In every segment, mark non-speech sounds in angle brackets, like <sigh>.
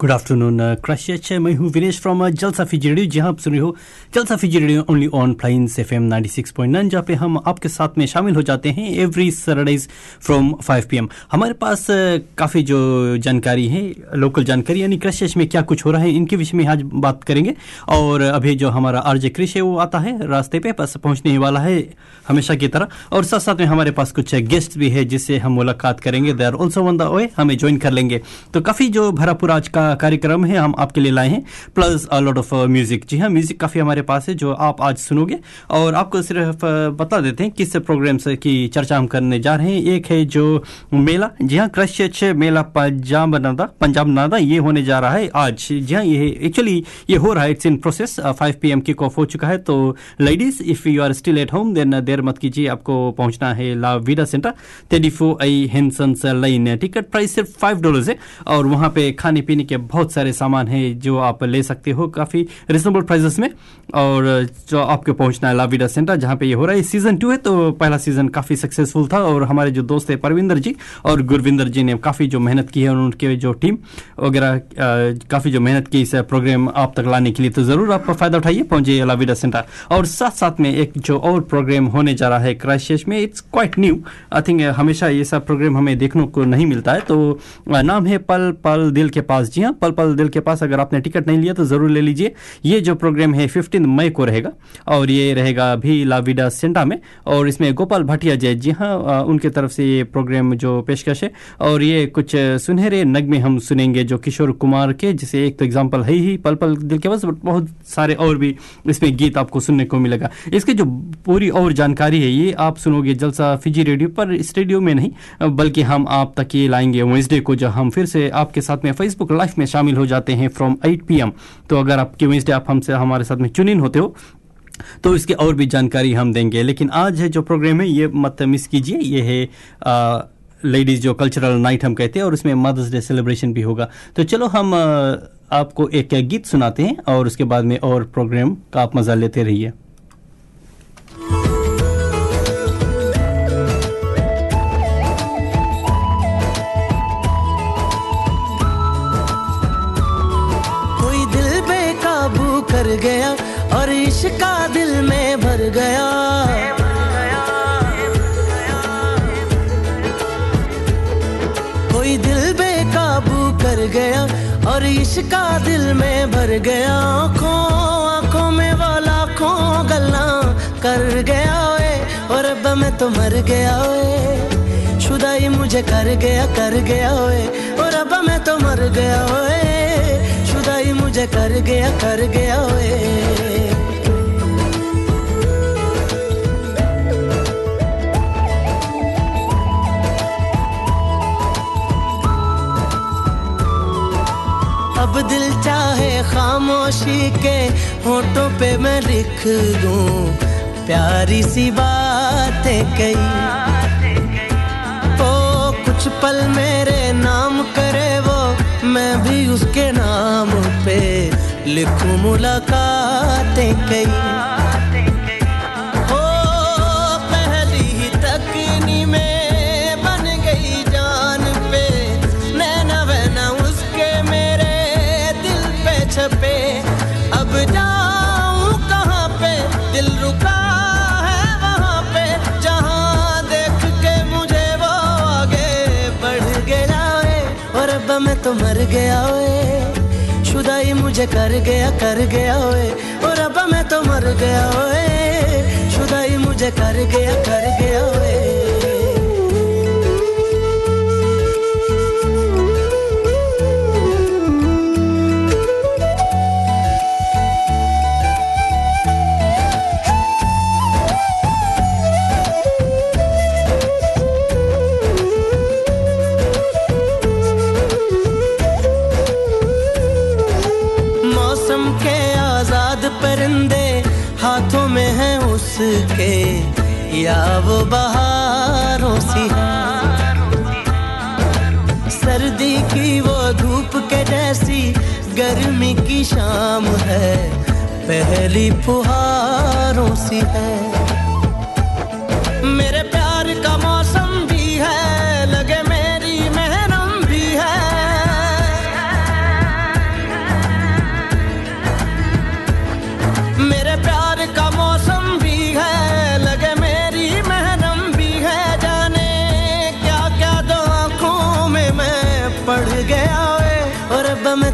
Good afternoon क्रशियच मैं हूँ Vinesh from Jalsa Fiji Radio जहाँ आप सुन रहे हो Jalsa Fiji Radio only on Plains F M ninety six point nine जहाँ पे हम आपके साथ में शामिल हो जाते हैं every Saturdays from five P M हमारे पास uh, काफ़ी जो जानकारी है लोकल जानकारी यानी क्रशियच में क्या कुछ हो रहा है इनके विषय में आज बात करेंगे। और अभी जो हमारा आर जे क्रिश है वो आता है रास्ते पे बस पहुँचने वाला है हमेशा की तरह। और साथ साथ में हमारे पास कुछ गेस्ट भी है जिससे हम मुलाकात करेंगे। They are also on the way हमें ज्वाइन कर लेंगे। तो काफ़ी जो भरापुर आज का कार्यक्रम है हम आपके लिए लाए हैं। प्लस लॉट ऑफ़ म्यूज़िक जी हाँ म्यूज़िक काफ़ी हमारे पास है जो आप आज सुनोगे। और आपको सिर्फ़ uh, बता देते हैं किस प्रोग्राम्स की चर्चा हम करने जा रहे हैं। एक है जो मेला। जी हाँ क्रश मेला पंजाब नादा पंजाब नादा ये होने जा रहा है आज। जी हाँ ये एक्चुअली ये हो रहा है it's in process five P M kick off हो चुका है तो ladies if you are still at home then देर मत कीजिए आपको पहुँचना है ला वीडा सेंटर तेडीफो आई हेंसन्स लाइन टिकट प्राइस सिर्फ़ फाइव डॉलर है और वहाँ पे खाने पीने के बहुत सारे सामान है जो आप ले सकते हो काफ़ी रिजनेबल प्राइजेस में। और, जो आपको पहुँचना है लाविडा सेंटर जहाँ पे ये हो रहा है। सीज़न टू है तो पहला सीज़न काफ़ी सक्सेसफुल था। और हमारे जो दोस्त है परविंदर जी और गुरविंदर जी ने काफ़ी जो मेहनत की है उनके जो टीम वगैरह काफ़ी जो मेहनत की इस प्रोग्राम आप तक लाने के लिए तो ज़रूर आप फ़ायदा उठाइए, पहुंचिए लाविडा सेंटर और साथ साथ में एक जो और प्रोग्राम होने जा रहा है क्राइस्ट में it's quite new I think हमेशा ये सब प्रोग्राम हमें देखने को नहीं मिलता है तो नाम है पल पल दिल के पास। जी हाँ पल पल दिल के पास अगर आपने टिकट नहीं लिया तो ज़रूर ले लीजिए। ये जो प्रोग्राम है, फिफ्टीन मई को रहेगा, और ये रहेगा भी लाविडा सेंटा में। और इसमें गोपाल भाटिया जय जी हाँ उनके तरफ़ से ये प्रोग्राम जो पेशकश है। और ये कुछ सुनहरे नगमे हम सुनेंगे जो किशोर कुमार के, जिसे एक तो एग्ज़ाम्पल है ही पल पल दिल के पास बट बहुत सारे और भी इसमें गीत आपको सुनने को मिलेगा। इसकी जो पूरी और जानकारी है, ये आप सुनोगे जलसा फिजी रेडियो, पर इस रेडियो में नहीं, बल्कि हम आप तक ये लाएँगे वेंसडे को जब हम फिर से आपके साथ में फेसबुक लाइव में शामिल हो जाते हैं फ्रॉम 8 पीएम तो अगर आपके वेंसडे आप हमसे, हमारे साथ में चुन इन होते हो तो इसकी और भी जानकारी हम देंगे। लेकिन आज है जो प्रोग्राम है, ये मत मिस कीजिए। ये है लेडीज़ जो कल्चरल नाइट हम कहते हैं, और उसमें मदर्स डे सेलिब्रेशन भी होगा। तो चलो हम आपको एक गीत सुनाते हैं, और उसके बाद में और प्रोग्राम का आप मज़ा लेते रहिए। गया और इश्का दिल में भर गया। कोई दिल बेकाबू कर गया और इश्का दिल में भर गया। आँखों आँखों में वो लाखों गल्ला कर गया ओए, और अब मैं तो मर गया ओए। शुदाई मुझे कर गया कर गया ओए, और अब मैं तो मर गया ओए। मुझे कर गया कर गया ओए। अब दिल चाहे खामोशी के होठों पे मैं लिख दूँ, प्यारी सी बातें कई ओ, कुछ पल मेरे नाम करे वो मैं भी उसके नाम पे लिखूं मुलाकातें कई। तो मर गया ओए। शुदाई मुझे कर गया कर गया ओए। और अब मैं तो मर गया ओए। शुदाई मुझे कर गया कर गया। उसके या वो बहारों सी सर्दी की वो धूप के जैसी गर्मी की शाम है, पहली फुहारों सी है।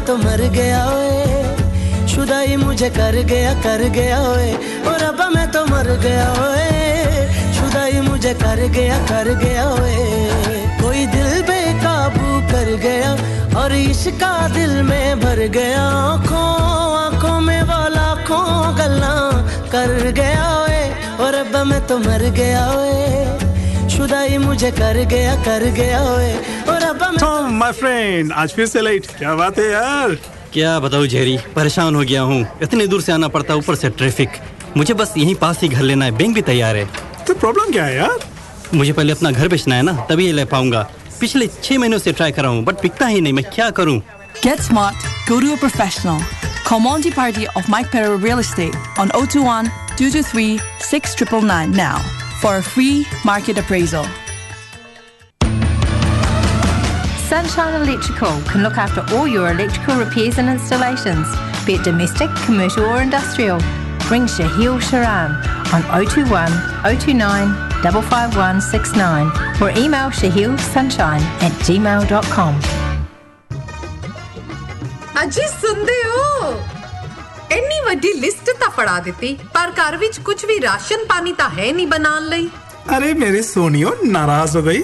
तो मर गया ओए। शुदाई मुझे कर गया कर गया ओए। और अब मैं तो मर गया ओए। शुदाई मुझे कर गया कर गया ओए। कोई दिल बेकाबू कर गया और इसका दिल में भर गया। आँखों आँखों में वाला लाखों गल्ला कर गया ओए। और अब मैं तो मर गया ओए। शुदाई मुझे कर गया कर गया ओए। टॉम माय फ्रेंड आज फिर से लेट क्या बात है यार? क्या बताऊँ जेरी? परेशान हो गया हूँ। इतने दूर से आना पड़ता है ऊपर से ट्रैफ़िक मुझे बस यहीं पास ही घर लेना है। बैंक भी तैयार है। तो प्रॉब्लम क्या है यार? मुझे पहले अपना घर बेचना है ना तभी ये ले पाऊँगा। पिछले छह महीनों से ट्राई कर रहा हूँ बट बिकता ही नहीं। मैं क्या करूँ? Get smart, go to a professional. Call Monty Party of Mike Perro Real Estate on 021 223 6999 now for a free market appraisal. Sunshine Electrical can look after all your electrical repairs and installations, be it domestic, commercial or industrial. Ring Shahil Sharan on 021 029 55169 or email shahilsunshine at gmail.com. ਅਜੀ ਸੁਣਦੇ ਹੋ ਇੰਨੀ ਵੱਡੀ list ਤਾਂ ਪੜਾ ਦਿੱਤੀ ਪਰ ਘਰ ਵਿੱਚ ਕੁਝ ਵੀ ਰਾਸ਼ਨ ਪਾਣੀ ਤਾਂ ਹੈ ਨਹੀਂ ਬਣਾਉਣ ਲਈ ਅਰੇ ਮੇਰੇ ਸੋਨੀਓ ਨਾਰਾਜ਼ ਹੋ ਗਈ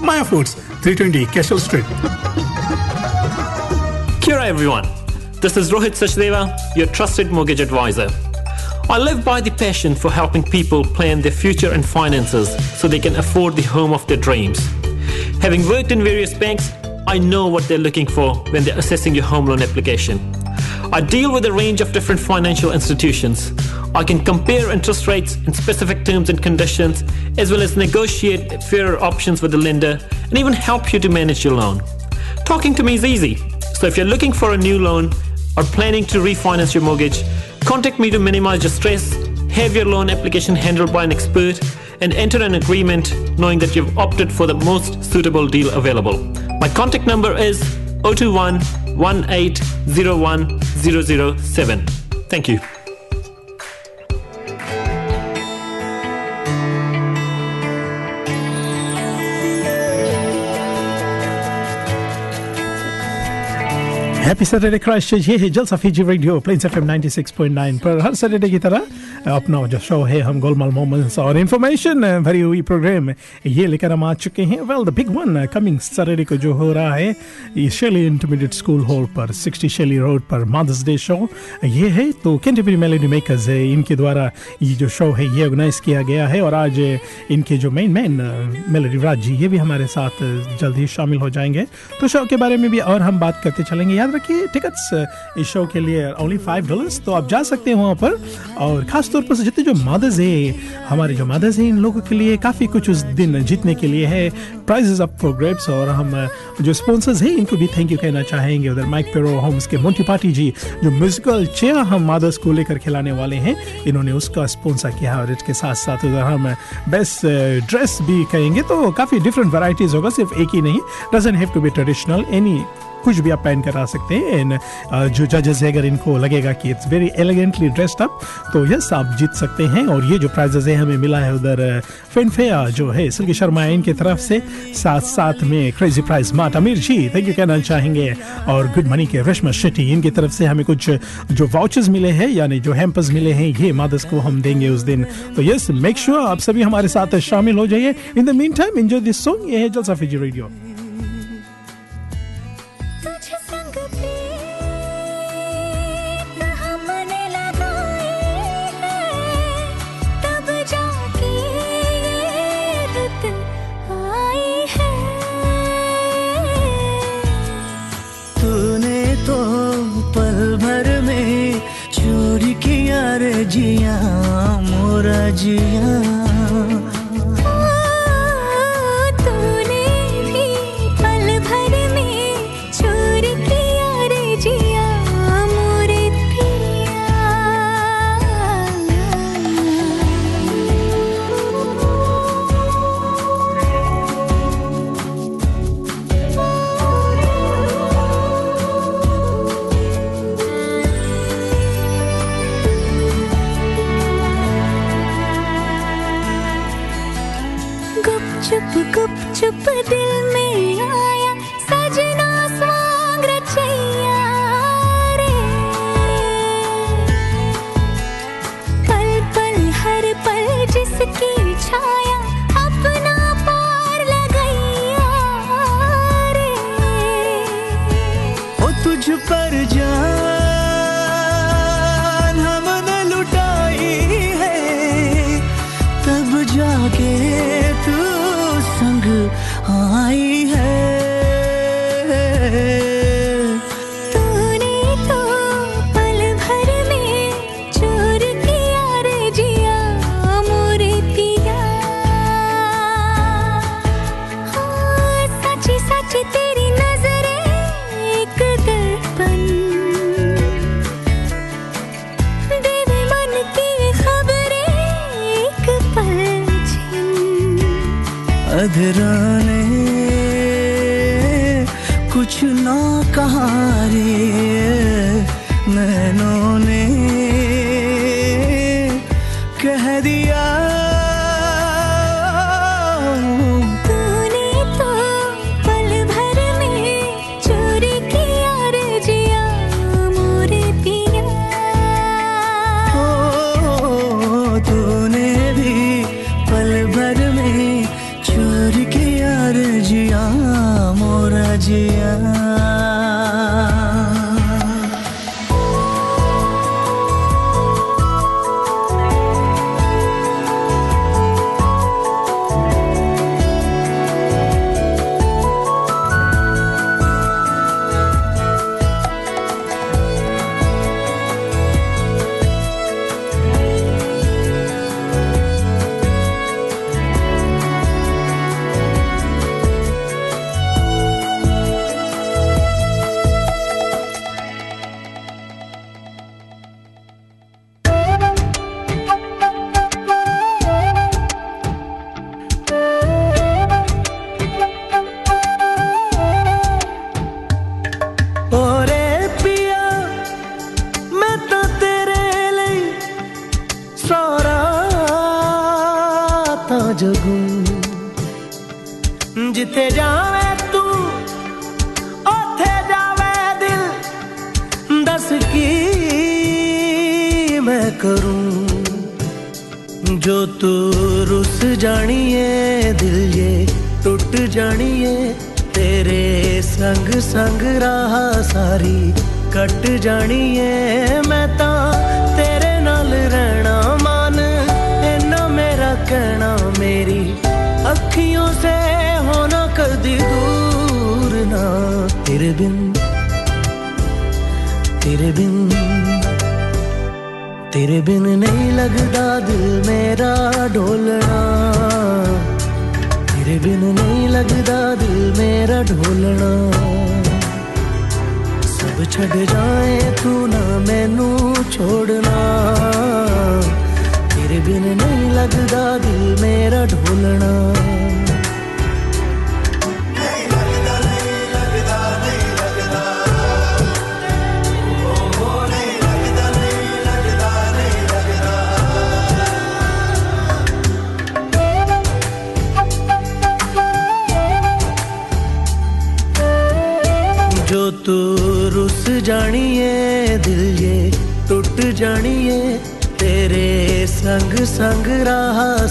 Maya Foods, 320 Cashel Street. Kia everyone. This is Rohit Sachdeva, your trusted mortgage advisor. I live by the passion for helping people plan their future and finances so they can afford the home of their dreams. Having worked in various banks, I know what they're looking for when they're assessing your home loan application. I deal with a range of different financial institutions I can compare interest rates and specific terms and conditions, as well as negotiate fairer options with the lender and even help you to manage your loan. Talking to me is easy. So if you're looking for a new loan or planning to refinance your mortgage, contact me to minimize your stress, have your loan application handled by an expert, and enter an agreement knowing that you've opted for the most suitable deal available. My contact number is 021 1801 007. Thank you. Happy Saturday crash ये है Jalsa Fiji radio planes FM 96.9 पर हर Saturday की तरह अपना जो show है, हम Golmaal moments और इन्फॉर्मेशन भरी हुई प्रोग्राम ये लेकर हम आ चुके हैं। Well the big one coming Saturday को जो हो रहा है, ये शेली इंटरमीडिएट स्कूल हॉल पर 60 शेली रोड पर मदर्स डे शो ये है। तो कैंटरबरी मेलेडी मेकर्स है, इनके द्वारा ये जो शो है, ये ऑर्गेनाइज किया गया है और आज इनके जो main man Melody Raj ji, ये भी हमारे साथ जल्द ही शामिल हो जाएँगे। तो शो के बारे में भी और हम बात करते चलेंगे। याद रखिए टिकट्स इस शो के लिए ओनली फाइव डॉलर्स तो आप जा सकते हैं वहाँ पर और खास खासतौर पर जितने जो मदर्स है, हमारे जो मदर्स हैं, इन लोगों के लिए काफ़ी कुछ उस दिन जीतने के लिए है। प्राइजेस अप फॉर ग्रेप्स और हम जो स्पॉन्सर्स हैं, इनको भी थैंक यू कहना चाहेंगे। उधर माइक पेरो होम्स के मोंटी पार्टी जी, जो म्यूजिकल चेयर हम मदर्स को लेकर खिलाने वाले हैं, इन्होंने उसका स्पॉन्सर किया और इसके साथ साथ उधर हम बेस्ट ड्रेस भी कहेंगे तो काफ़ी डिफरेंट वैरायटीज होगा, सिर्फ़ एक ही नहीं doesn't have to be traditional any कुछ भी आप पहन कर आ सकते हैं। एंड जो जजेस है, अगर इनको लगेगा कि it's very elegantly dressed up तो यस आप जीत सकते हैं। और ये जो प्राइजेस है, हमें मिला है उधर फिनफेयर जो है सिल्की शर्मा इनकी तरफ़ से। साथ साथ में क्रेजी प्राइज माट अमीर जी थैंक यू कहना चाहेंगे। और गुड मनी के रेशमा शेट्टी इनकी तरफ़ से हमें कुछ जो वाउचर्स मिले हैं, यानी जो हैम्पर्स मिले हैं, ये मदर्स को हम देंगे उस दिन। तो यस मेक श्योर आप सभी हमारे साथ शामिल हो जाइए। In the meantime enjoy this song ये है जलसा फिजी रेडियो किया रे पल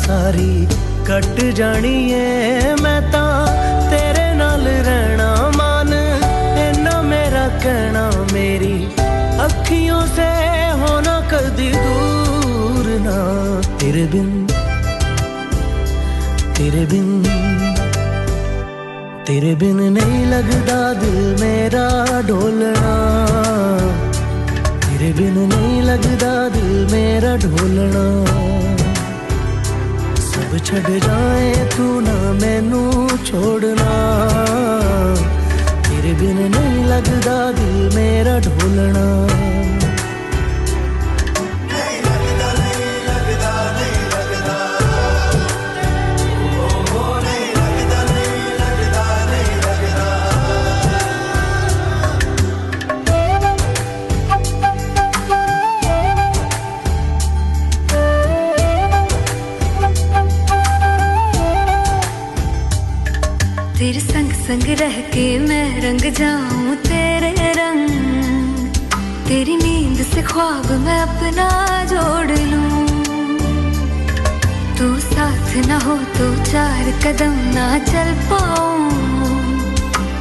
राह सारी कट जानिए मैं ता तेरे नाल रहना मान इन्ना मेरा कहना मेरी अखियों से होना कदी दूर ना तेरे बिन तेरे बिन तेरे बिन नहीं लगदा दिल मेरा ढोलना तेरे बिन नहीं लगदा दिल मेरा ढोलना सब छड़ जाए तू ना मैनू छोड़ना तेरे बिन नहीं लगदा दिल मेरा संग रह के मैं रंग जाऊँ तेरे रंग। तेरी नींद से ख्वाब मैं अपना जोड़ लूँ। तू साथ ना हो तो चार कदम ना चल पाऊँ।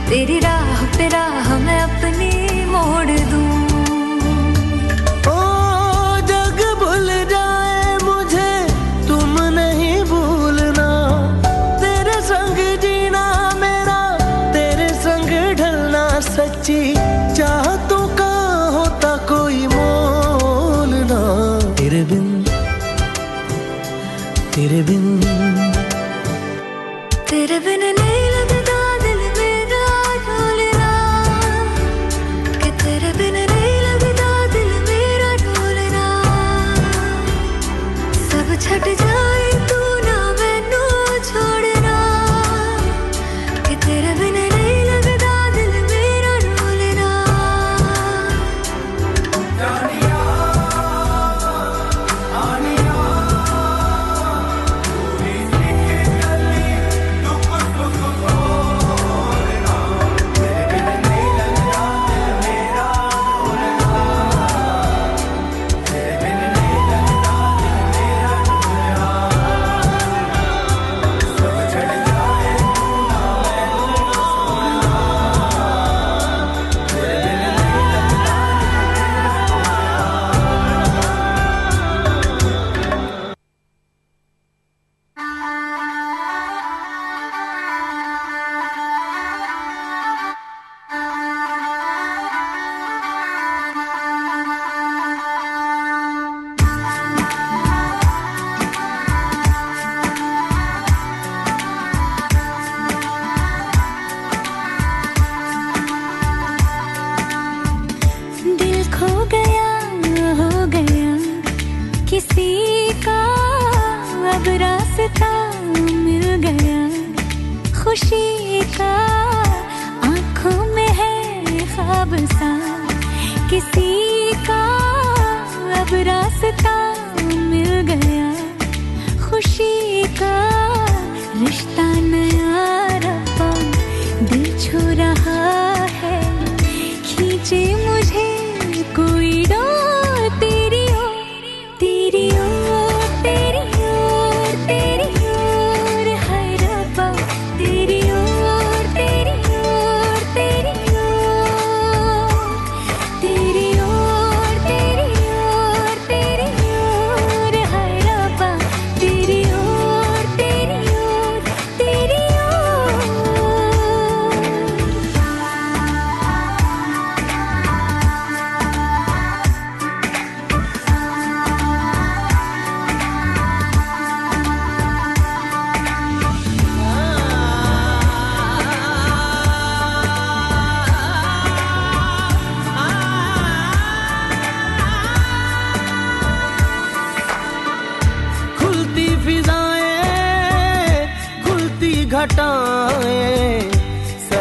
तेरी राह पे राह मैं अपनी मोड़ दूँ। तेरे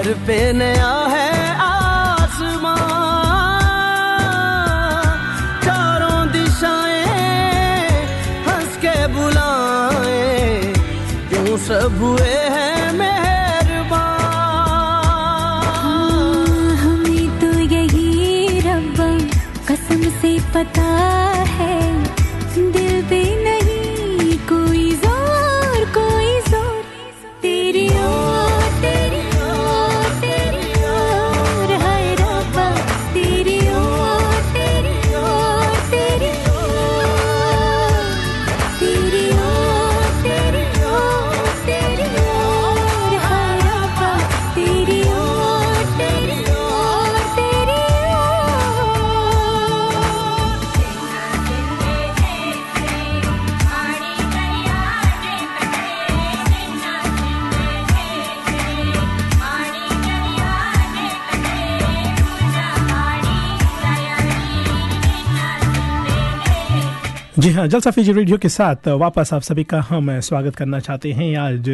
सर पे नया है आसमां चारों दिशाएँ हंस के बुलाएँ। सब हुए हैं मेहरबान? हमें तो यही रब्बा कसम से पता है। हाँ। जलसा फीजी रेडियो के साथ वापस आप सभी का हम स्वागत करना चाहते हैं। आज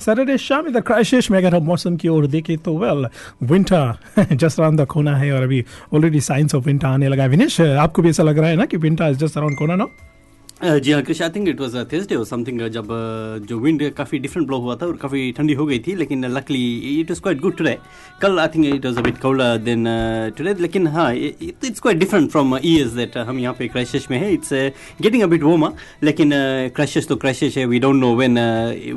सैटरडे शाम इधर क्राइशिश में अगर हम मौसम की ओर देखें तो well winter just around the कोना है और अभी ऑलरेडी साइंस ऑफ़ विंटर आने लगा है। विनेश, आपको भी ऐसा लग रहा है ना कि विंटर इज़ जस्ट अराउंड कोना ना जी हाँ Krishi I think it was Thursday और समथिंग जब uh, जो विंड काफ़ी डिफरेंट ब्लो हुआ था और काफ़ी ठंडी हो गई थी लेकिन luckily it was quite good today कल I think it was a bit then today लेकिन हाँ it's quite different from years that हम यहाँ पे क्राइसिस में है. It's getting a bit warmer लेकिन क्राइसिस तो क्राइसिस है. We don't know when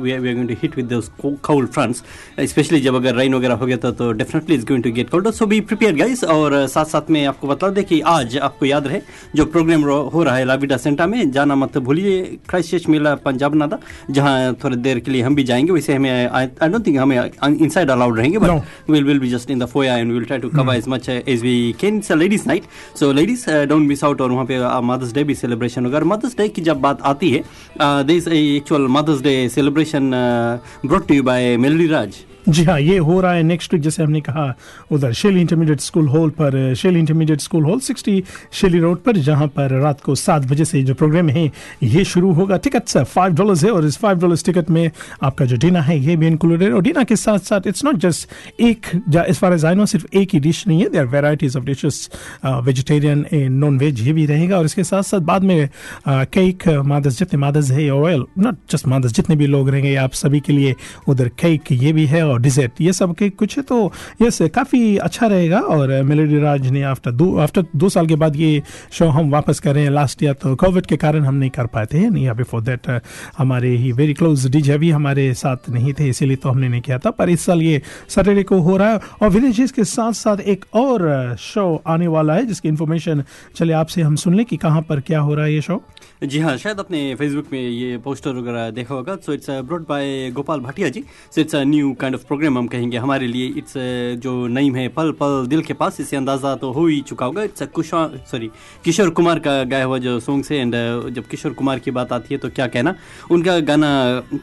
we are going to hit with cold fronts specially जब अगर रेन वगैरह हो गया था तो definitely is going to get colder so be prepare guys और uh, साथ साथ में आपको बता दें कि आज आपको याद रहे जो प्रोग्राम हो रहा है लाविडा सेंटा में जाना मत भूलिए। क्राइस्ट मेला पंजाब नादा जहाँ थोड़ी देर के लिए हम भी जाएँगे वैसे हमें आई डोंट थिंक हमें इनसाइड अलाउड रहेंगे but will will be just in the foyer and will try to cover as much as we can it's a ladies night so ladies don't miss out और वहाँ पे Mother's Day भी celebration होगा। Mother's day की जब बात आती है they is actual Mother's Day celebration brought to you by Melody Raj ji हाँ ये हो रहा है नेक्स्ट वीक जैसे हमने कहा, उधर शेली इंटरमीडिएट स्कूल हॉल पर Shirley Intermediate School Hall 60 Shirley Road पर, जहाँ पर रात को सात बजे से जो प्रोग्राम है, ये शुरू होगा। टिकट सर फाइव डॉलर्स है और इस फाइव डॉलर्स टिकट में आपका जो डिनर है, ये भी इंक्लूडेड और डिनर के साथ साथ इट्स नॉट जस्ट एक as far as I know सिर्फ़ एक ही डिश नहीं है। There varieties of dishes vegetarian and non veg ये भी रहेगा। और इसके साथ साथ बाद में केक मादस जितने मादस है ऑयल नॉट जस्ट मादस जितने भी लोग रहेंगे, आप सभी के लिए उधर केक ये भी है। और डिजर्ट ये सब के कुछ है तो यस काफ़ी अच्छा रहेगा और मेलोडी राज ने आफ्टर दो आफ्टर दो साल के बाद ये शो हम वापस कर रहे हैं। लास्ट ईयर तो कोविड के कारण हम नहीं कर पाए थे, नहीं बिफोर दैट हमारे ही वेरी क्लोज डीजे भी हमारे साथ नहीं थे, इसीलिए तो हमने नहीं किया था। पर इस साल ये सैटरडे को हो रहा है और विलेजेस के साथ साथ एक और शो आने वाला है, जिसकी इन्फॉर्मेशन चले आपसे हम सुन लें कि कहाँ पर क्या हो रहा है ये शो जी हाँ शायद अपने फेसबुक में ये पोस्टर वगैरह देखा होगा। So it's brought by Gopal Bhatia ji. So it's a new kind of programme हम कहेंगे हमारे लिए। इट्स जो नईम है, पल पल दिल के पास इससे अंदाज़ा तो हो ही चुका होगा। It's Kusha sorry Kishore Kumar का गाया हुआ जो सॉन्ग है एंड जब किशोर कुमार की बात आती है तो क्या कहना? उनका गाना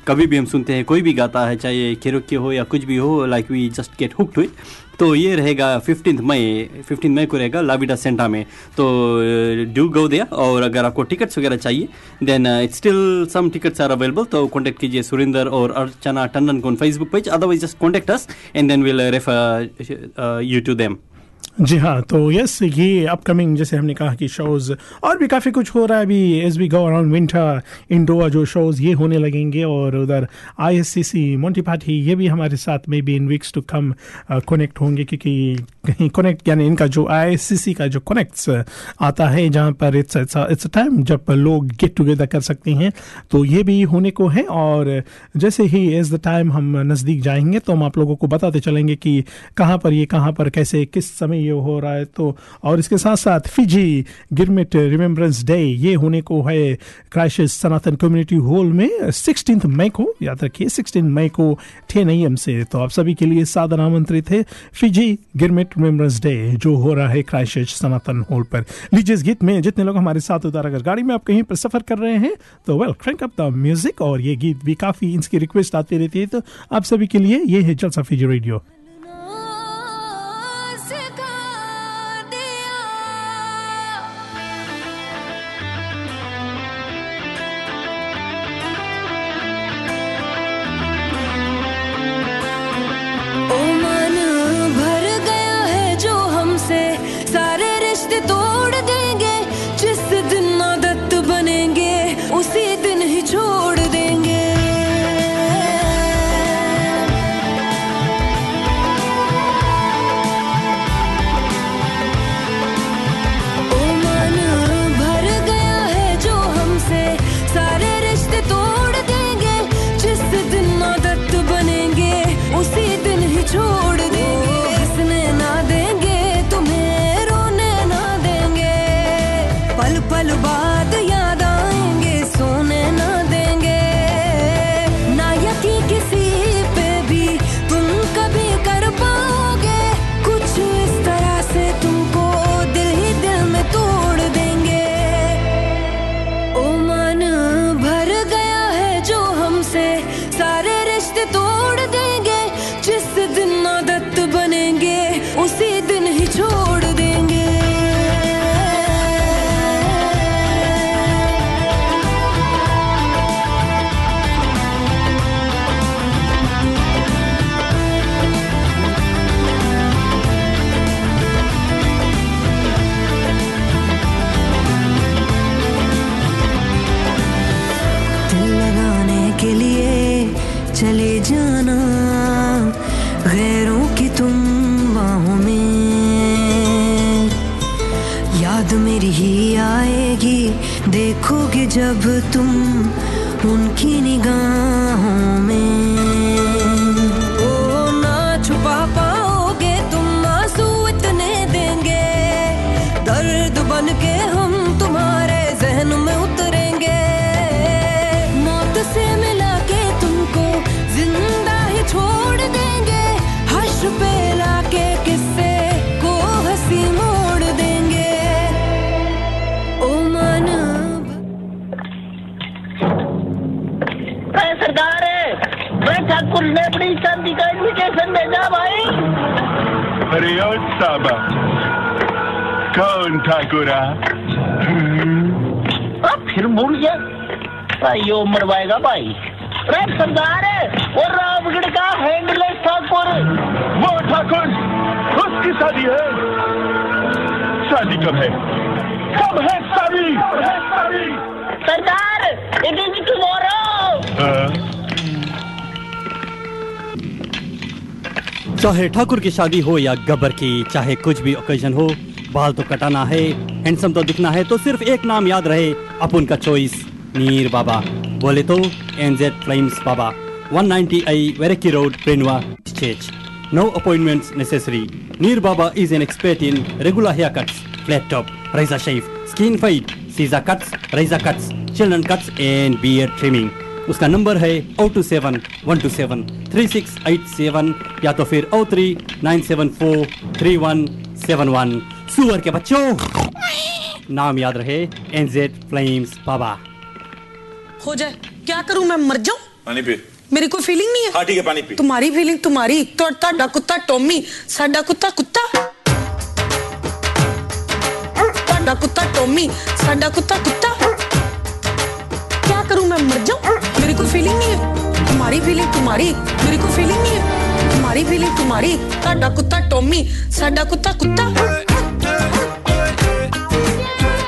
कभी भी हम सुनते हैं, कोई भी गाता है, चाहे केरोके हो या कुछ भी हो like we just get hook to it तो ये रहेगा फिफ्टींथ मई फिफ्टीन मई को रहेगा लाविडा सेंटा में। तो ड्यू गो दिया और अगर आपको टिकट्स वगैरह चाहिए then it's still some tickets are available तो कॉन्टैक्ट कीजिए सुरेंदर और अर्चना टंडन को Facebook page otherwise just contact us and then will refer you to them जी हाँ तो यस ये अपकमिंग जैसे हमने कहा कि शोज़ और भी काफ़ी कुछ हो रहा है अभी as we go around winter indoor जो शोज़ ये होने लगेंगे, और उधर I S C C Monty party ये भी हमारे साथ में भी in weeks to come connect होंगे, क्योंकि कहीं कनेक्ट यानी इनका जो आई एस सी सी का जो कनेक्ट्स आता है, जहाँ पर इट्स इट्स इट्स टाइम जब लोग गेट टुगेदर कर सकते हैं तो ये भी होने को है, और जैसे ही एज द टाइम हम नज़दीक जाएँगे तो हम आप लोगों को बताते चलेंगे कि कहाँ पर ये, कहाँ पर, कैसे, किस समय ये हो रहा है तो और इसके साथ साथ फिजी, गिरमिट, रिमेम्बरेंस डे, ये होने को है क्राइशिस सनातन कम्युनिटी हॉल में सिक्सटीन मई को, याद रखिए, सिक्सटीन मई को टेन एम से। तो आप सभी के लिए सादर आमंत्रित है फिजी, गिरमिट, रिमेम्बरेंस डे, जो हो रहा है क्राइशिस सनातन हॉल पर। लीजिए इस गीत में, जितने लोग हमारे साथ उतार, अगर गाड़ी में आप कहीं पर सफ़र कर रहे हैं तो well crank up the music और ये गीत भी काफ़ी इनकी रिक्वेस्ट आती रहती है तो आप सभी के लिए ये है जलसा फिजी रेडियो। जब तुम उनकी निगाहों मैं अपनी शादी का इन्विटेशन भेजा भाई अरे साबा कौन ठाकुरा अब फिर भूल गया। भाई यो मरवाएगा भाई। अरे सरदार वो रामगढ़ का हैंडलेस ठाकुर। वो ठाकुर उसकी शादी है। शादी कब है? कब है शादी? सरदार इट इज़ टुमारो चाहे ठाकुर की शादी हो या गबर की, चाहे कुछ भी ओकेजन हो, बाल तो कटाना है हैंडसम तो दिखना है तो सिर्फ़ एक नाम याद रहे, अपुन का चॉइस नीर बाबा। बोले तो एनजेड फ्लेम्स बाबा। 190 आई वेरकी road प्रिनवा stage no appointments necessary Neer Baba is an expert in regular hair cuts flat top razor shave skin fade scissor cuts razor cuts children cuts and beard trimming उसका number है O two seven one two seven three six eight seven या तो फिर O three nine seven four three one seven one सुअर के बच्चों नाम याद रहे एनजेड फ्लेम्स बाबा हो जाए क्या करूँ मैं? मर जाऊँ? पानी पी। मेरी कोई फीलिंग नहीं है? हाँ ठीक है पानी पी। तुम्हारी फीलिंग तुम्हारी तो ताडा कुत्ता टॉमी साडा कुत्ता कुत्ता। ताडा कुत्ता टॉमी साडा कुत्ता कुत्ता। क्या करूँ मैं? मर जाऊँ? मेरे को फीलिंग नहीं है। तुम्हारी फीलिंग तुम्हारी, मेरे को फीलिंग नहीं है। तुम्हारी फीलिंग तुम्हारी। साडा कुत्ता टॉमी, साडा कुत्ता कुत्ता।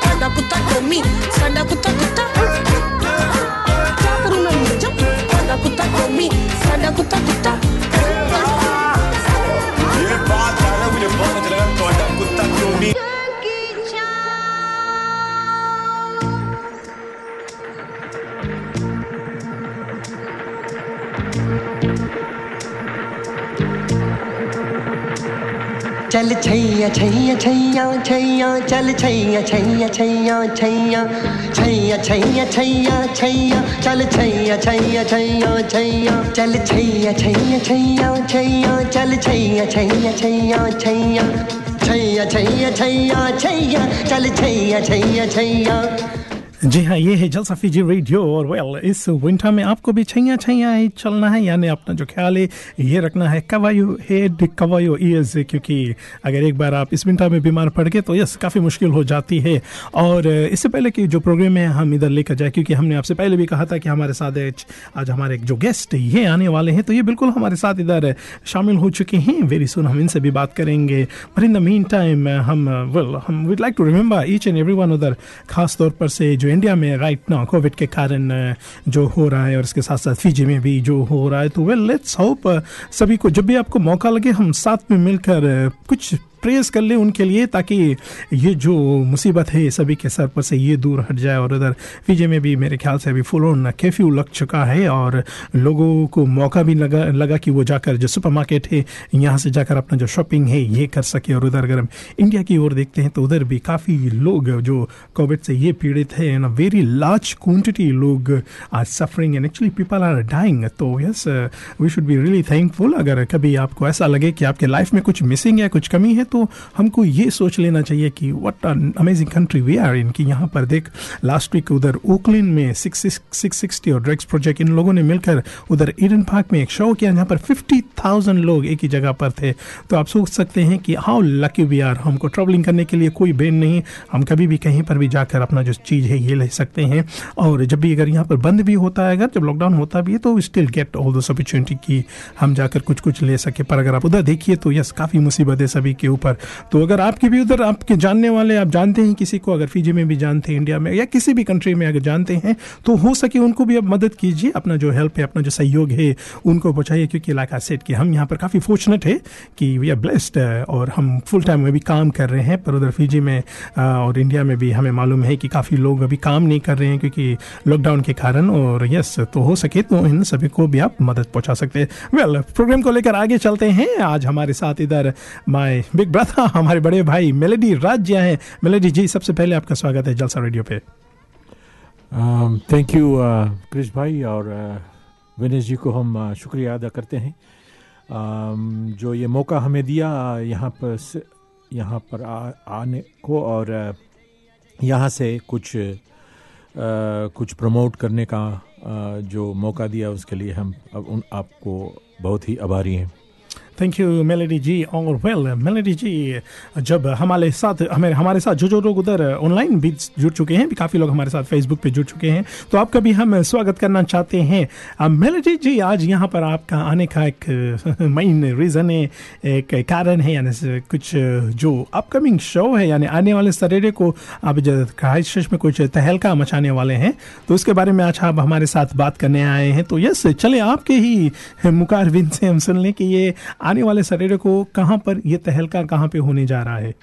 साडा कुत्ता टॉमी, साडा कुत्ता चल छैया छैया छैया छैया चल छैया छैया छैया छैया छैया छैया छैया छैया चल छैया छैया छैया छैया चल छैया छैया छैया छैया चल छैया छैया छैया छैया छैया छैया छैया छैया चल छैया छैया छैया जी हाँ ये है जलसा फीजी रेडियो और वेल इस विंटर में आपको भी छैया छैया ही चलना है, यानी अपना जो ख्याल है, ये रखना है। कवायु हेड कवायु ईयर्स क्योंकि अगर एक बार आप इस विंटर में बीमार पड़ गए तो यस काफ़ी मुश्किल हो जाती है। और इससे पहले कि जो प्रोग्राम है, हम इधर लेकर जाए, क्योंकि हमने आपसे पहले भी कहा था कि हमारे साथ आज- आज हमारे जो गेस्ट ये आने वाले हैं तो ये बिल्कुल हमारे साथ इधर शामिल हो चुके हैं। वेरी सुन हम इनसे भी बात करेंगे। But in the mean time हम वेल हम we'd like to remember each and every one उधर खास तौर पर से जो इंडिया में राइट ना कोविड के कारण जो हो रहा है और इसके साथ साथ फीजी में भी जो हो रहा है तो वेल लेट्स होप सभी को जब भी आपको मौका लगे, हम साथ में मिलकर कुछ प्रेस कर ले उनके लिए ताकि ये जो मुसीबत है सभी के सर पर से ये दूर हट जाए और उधर फीजे में भी मेरे ख्याल से अभी फुल ऑन कर्फ्यू लग चुका है और लोगों को मौका भी लगा लगा कि वो जाकर जो सुपर मार्केट है, यहाँ से जाकर अपना जो शॉपिंग है, ये कर सके और उधर अगर हम इंडिया की ओर देखते हैं तो उधर भी काफ़ी लोग जो कोविड से ये पीड़ित है इन वेरी लार्ज क्वान्टिटी लोग are suffering and actually people are dying तो yes we should be really thankful अगर कभी आपको ऐसा लगे कि आपके लाइफ में कुछ मिसिंग है कुछ कमी है तो हमको ये सोच लेना चाहिए कि what amazing country we are in कि यहाँ पर देख लास्ट वीक उधर ओकलैंड में सिक्स सिक्स सिक्सटी और ड्रग्स प्रोजेक्ट इन लोगों ने मिलकर उधर ईडन पार्क में एक शो किया, जहाँ पर फिफ्टी थाउज़ेंड लोग एक ही जगह पर थे। तो आप सोच सकते हैं कि हाउ लकी वी आर हमको ट्रैवलिंग करने के लिए कोई बेन नहीं, हम कभी भी कहीं पर भी जाकर अपना जो चीज़ है ये ले सकते हैं। और जब भी अगर यहाँ पर बंद भी होता है, अगर जब लॉकडाउन होता भी है तो still get all this opportunity कि हम जाकर कुछ कुछ ले सके। पर अगर आप उधर देखिए तो यस काफ़ी मुसीबत है सभी के ऊपर तो अगर आपके भी उधर, आपके जानने वाले, आप जानते हैं किसी को, अगर फीजी में भी जानते हैं इंडिया में, या किसी भी कंट्री में अगर जानते हैं तो हो सके उनको भी अब मदद कीजिए, अपना जो हेल्प है, अपना जो सहयोग है, उनको पहुँचाइए, क्योंकि आई सेड कि हम यहाँ पर काफ़ी फॉर्चुनेट है कि वी आर ब्लेस्ड और हम फुल टाइम में भी काम कर रहे हैं, पर उधर फीजी में और इंडिया में भी हमें मालूम है कि काफ़ी लोग अभी काम नहीं कर रहे हैं क्योंकि लॉकडाउन के कारण, और यस तो हो सके तो इन सभी को भी आप मदद पहुँचा सकते हैं। वेल प्रोग्राम को लेकर आगे चलते हैं। आज हमारे साथ इधर माय बिग ब्रदर हमारे बड़े भाई मेलेडी राज्य हैं। मेलेडी जी सबसे पहले आपका स्वागत है जलसा रेडियो पे। थैंक यू क्रिश भाई और uh, विनेश जी को हम uh, शुक्रिया अदा करते हैं। Um, जो ये मौका हमें दिया uh, यहाँ पर यहाँ पर आ, आने को और uh, यहाँ से कुछ uh, कुछ प्रमोट करने का uh, जो मौका दिया उसके लिए हम अब उन आपको बहुत ही आभारी हैं। थैंक यू मेलेडी जी और वेल मेलेडी जी जब हमारे साथ हमें हमारे साथ जो जो लोग उधर ऑनलाइन भी जुड़ चुके हैं, भी काफ़ी लोग हमारे साथ फेसबुक पे जुड़ चुके हैं तो आपका भी हम स्वागत करना चाहते हैं। मेलेडी जी आज यहाँ पर आपका आने का एक <laughs> मेन रीज़न है, एक कारण है, यानी कुछ जो अपकमिंग शो है, यानी आने वाले सैटरडे को आप चर्च में कुछ तहलका मचाने वाले हैं तो उसके बारे में आज आप हमारे साथ बात करने आए हैं। तो यस चले आपके ही मुखारबिन से हम सुन लें कि ये आने वाले सैटरडे को कहाँ पर ये तहलका कहाँ पे होने जा रहा है?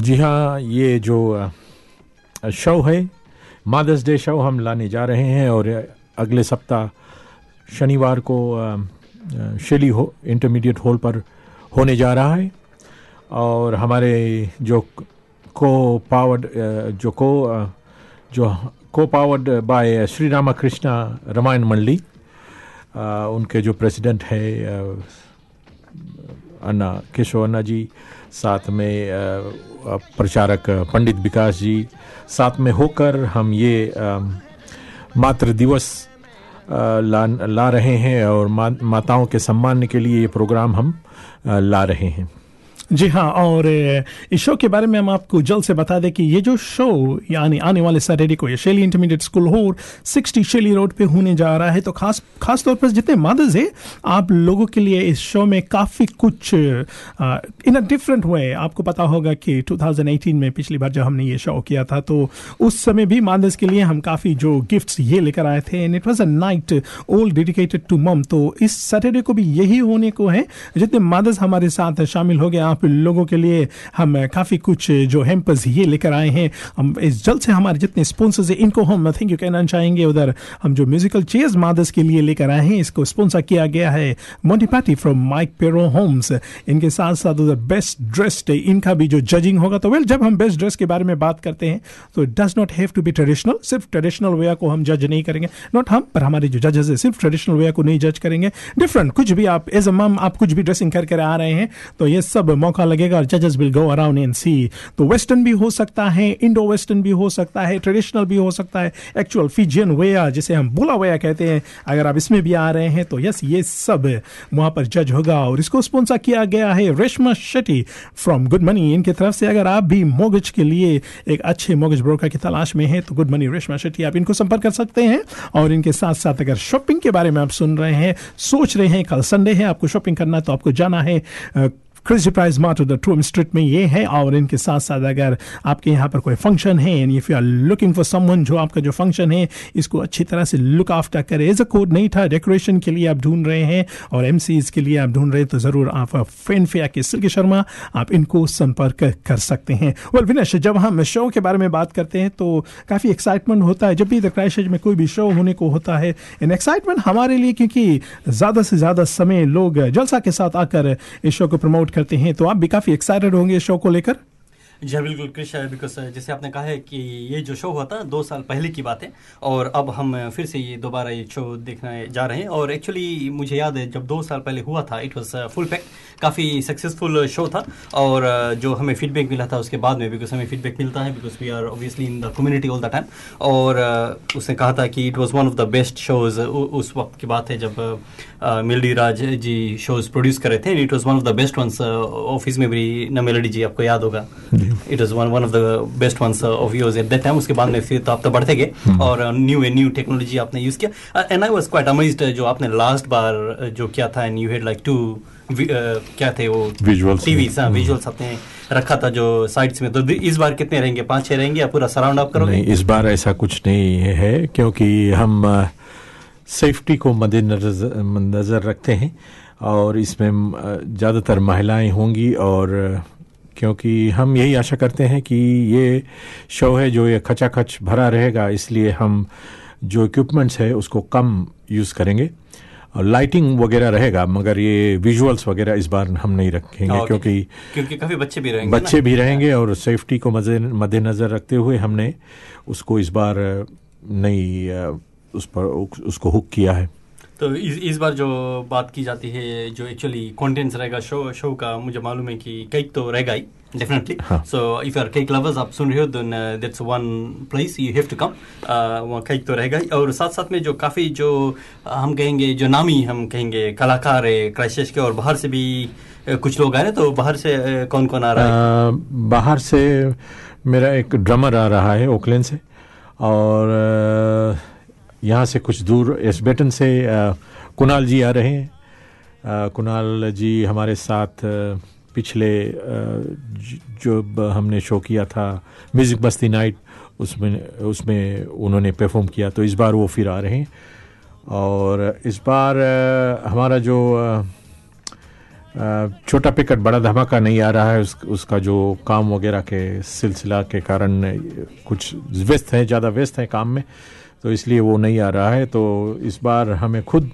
जी हाँ ये जो शव है मादर्स डे शव हम लाने जा रहे हैं और अगले सप्ताह शनिवार को uh, हो इंटरमीडिएट हॉल पर होने जा रहा है और हमारे जो को पावर्ड जो को जो को पावर्ड बाय श्री रामा कृष्णा रामायण मंडली उनके जो प्रेसिडेंट है अन्ना केशव अन्ना जी, साथ में प्रचारक पंडित विकास जी, साथ में होकर हम ये मातृ दिवस ला ला रहे हैं और माताओं के सम्मान के लिए ये प्रोग्राम हम ला रहे हैं। जी हाँ और इस शो के बारे में हम आपको जल्द से बता दें कि ये जो शो, यानी आने वाले सैटरडे को, ये शेली इंटरमीडिएट स्कूल हो, सिक्सटी शेली रोड पे होने जा रहा है तो खास खास तौर पर जितने मदर्स है, आप लोगों के लिए इस शो में काफ़ी कुछ इन अ डिफरेंट वे आपको पता होगा कि 2018 में पिछली बार जब हमने ये शो किया था तो उस समय भी मदर्स के लिए हम काफ़ी जो गिफ्ट्स ये लेकर आए थे and it was a night all dedicated to mum तो इस सैटरडे को भी यही होने को है, जितने मदर्स हमारे साथ शामिल हो गए, आप लोगों के लिए हम काफ़ी कुछ जो हेम्पर्स ये लेकर आए हैं। हम इस जल्द से हमारे जितने स्पॉन्सर्स हैं, इनको हम थैंक यू कहना चाहेंगे। उधर हम जो म्यूजिकल चेयर्स मदर्स के लिए लेकर आए हैं, इसको स्पॉन्सर किया गया है Monty party from Mike Pero homes इनके साथ साथ उधर बेस्ट ड्रेस्ड इनका भी जो जजिंग होगा तो वेल जब हम बेस्ट ड्रेस के बारे में बात करते हैं तो it does not have to be traditional सिर्फ़ ट्रेडिशनल वेयर को हम जज नहीं करेंगे। नॉट हम, पर हमारे जो जजेस है, सिर्फ़ ट्रेडिशनल वेयर को नहीं जज करेंगे। डिफरेंट कुछ भी आप एज अ मम आप कुछ भी ड्रेसिंग कर कर आ रहे हैं तो ये सब मौका लगेगा और जजेस will go around and see तो वेस्टर्न भी हो सकता है इंडो वेस्टर्न भी हो सकता है ट्रेडिशनल भी हो सकता है एक्चुअल फिजियन वेयर जिसे हम बोला वेयर कहते हैं, अगर आप इसमें भी आ रहे हैं तो यस ये सब वहाँ पर जज होगा और इसको स्पॉन्सर किया गया है Reshma Shetty from good money इनकी तरफ़ से अगर आप भी मोगज के लिए एक अच्छे मोगज ब्रोकर की तलाश में हैं तो गुड मनी रेशमा शेट्टी आप इनको संपर्क कर सकते हैं। और इनके साथ साथ अगर शॉपिंग के बारे में आप सुन रहे हैं, सोच रहे हैं, कल संडे है, आपको शॉपिंग करना तो आपको जाना है क्रिजी प्राइज मार्ट द ट्रूम स्ट्रीट में ये है, और इनके साथ साथ अगर आपके यहाँ पर कोई फ़ंक्शन है and if you are looking for someone जो आपका जो फ़ंक्शन है, इसको अच्छी तरह से लुक आफ्टर करे। एज अ कोड नहीं था डेकोरेशन के लिए आप ढूंढ रहे हैं, और एम के लिए आप ढूंढ रहे हैं तो ज़रूर आप फ़ैन फेयर के सिल्की शर्मा आप इनको संपर्क कर सकते हैं। वेल विनेश जब हम शो के बारे में बात करते हैं तो काफ़ी एक्साइटमेंट होता है। जब भी द क्राइश में कोई भी शो होने को होता है इन एक्साइटमेंट हमारे लिए, क्योंकि ज़्यादा से ज़्यादा समय लोग जलसा के साथ आकर इस शो को प्रमोट करते हैं तो आप भी काफ़ी एक्साइटेड होंगे इस शो को लेकर। जी हाँ बिल्कुल क्रिश बिकॉज़ जैसे आपने कहा है कि ये जो शो हुआ था दो साल पहले की बात है और अब हम फिर से ये दोबारा ये शो देखने जा रहे हैं और एक्चुअली मुझे याद है जब दो साल पहले हुआ था इट वॉज़ फुल पैक काफ़ी सक्सेसफुल शो था और uh, जो हमें फीडबैक मिला था उसके बाद में बिकॉज़ हमें फीडबैक मिलता है because we are obviously in the community all the time और uh, उसने कहा था कि it was one of the best shows उस वक्त की बात है जब uh, मिल्डी राज जी शोज़ प्रोड्यूस कर रहे थे it was one of the best ones office में भी न मेलोडी जी आपको याद होगा। It was one one of the best ones of yours at that time उसके बाद में फिर तो आप तो बढ़ते गए। और न्यू ए न्यू टेक्नोलॉजी आपने यूज़ किया। And I was quite amazed जो आपने लास्ट बार uh, जो किया था and you had like to क्या थे वो? Visuals. टीवी हाँ विजुअल्स आपने रखा था जो साइड्स में। तो इस बार कितने रहेंगे? पाँच छह रहेंगे या पूरा सराउंड आप करोगे? इस बार ऐसा कुछ नहीं है क्योंकि हम सेफ्टी को मद्देनजर नज़र रखते हैं। और इसमें ज़्यादातर महिलाएँ होंगी और क्योंकि हम यही आशा करते हैं कि ये शो है जो ये खचाखच भरा रहेगा इसलिए हम जो इक्विपमेंट्स है उसको कम यूज़ करेंगे। और लाइटिंग वगैरह रहेगा मगर ये विजुअल्स वगैरह इस बार हम नहीं रखेंगे क्योंकि क्योंकि काफ़ी बच्चे भी रहेंगे बच्चे भी रहेंगे और सेफ्टी को मद्दे- मद्देनजर रखते हुए हमने उसको इस बार नहीं उस पर उसको हुक किया है। तो इस इस बार जो बात की जाती है जो एक्चुअली कंटेंट्स रहेगा शो शो का मुझे मालूम है कि केक तो रहेगा ही definitely. So if are cake lovers आप सुन रहे हो then that's one place you have to come वहाँ केक तो रहेगा ही. और साथ साथ में जो काफ़ी जो हम कहेंगे जो नामी हम कहेंगे कलाकार है क्राइसिस के और बाहर से भी कुछ लोग आ रहे हैं तो बाहर से कौन कौन आ रहा है? बाहर से मेरा एक ड्रमर आ रहा है ओकलैंड से. और यहाँ से कुछ दूर एसबेटन से कुणाल जी आ रहे हैं। कुणाल जी हमारे साथ पिछले जो हमने शो किया था म्यूज़िक बस्ती नाइट उसमें उसमें उन्होंने परफॉर्म किया तो इस बार वो फिर आ रहे हैं। और इस बार हमारा जो छोटा पिकट बड़ा धमाका नहीं आ रहा है उस, उसका जो काम वगैरह के सिलसिला के कारण कुछ व्यस्त हैं ज़्यादा व्यस्त हैं काम में। तो इसलिए वो नहीं आ रहा है। तो इस बार हमें खुद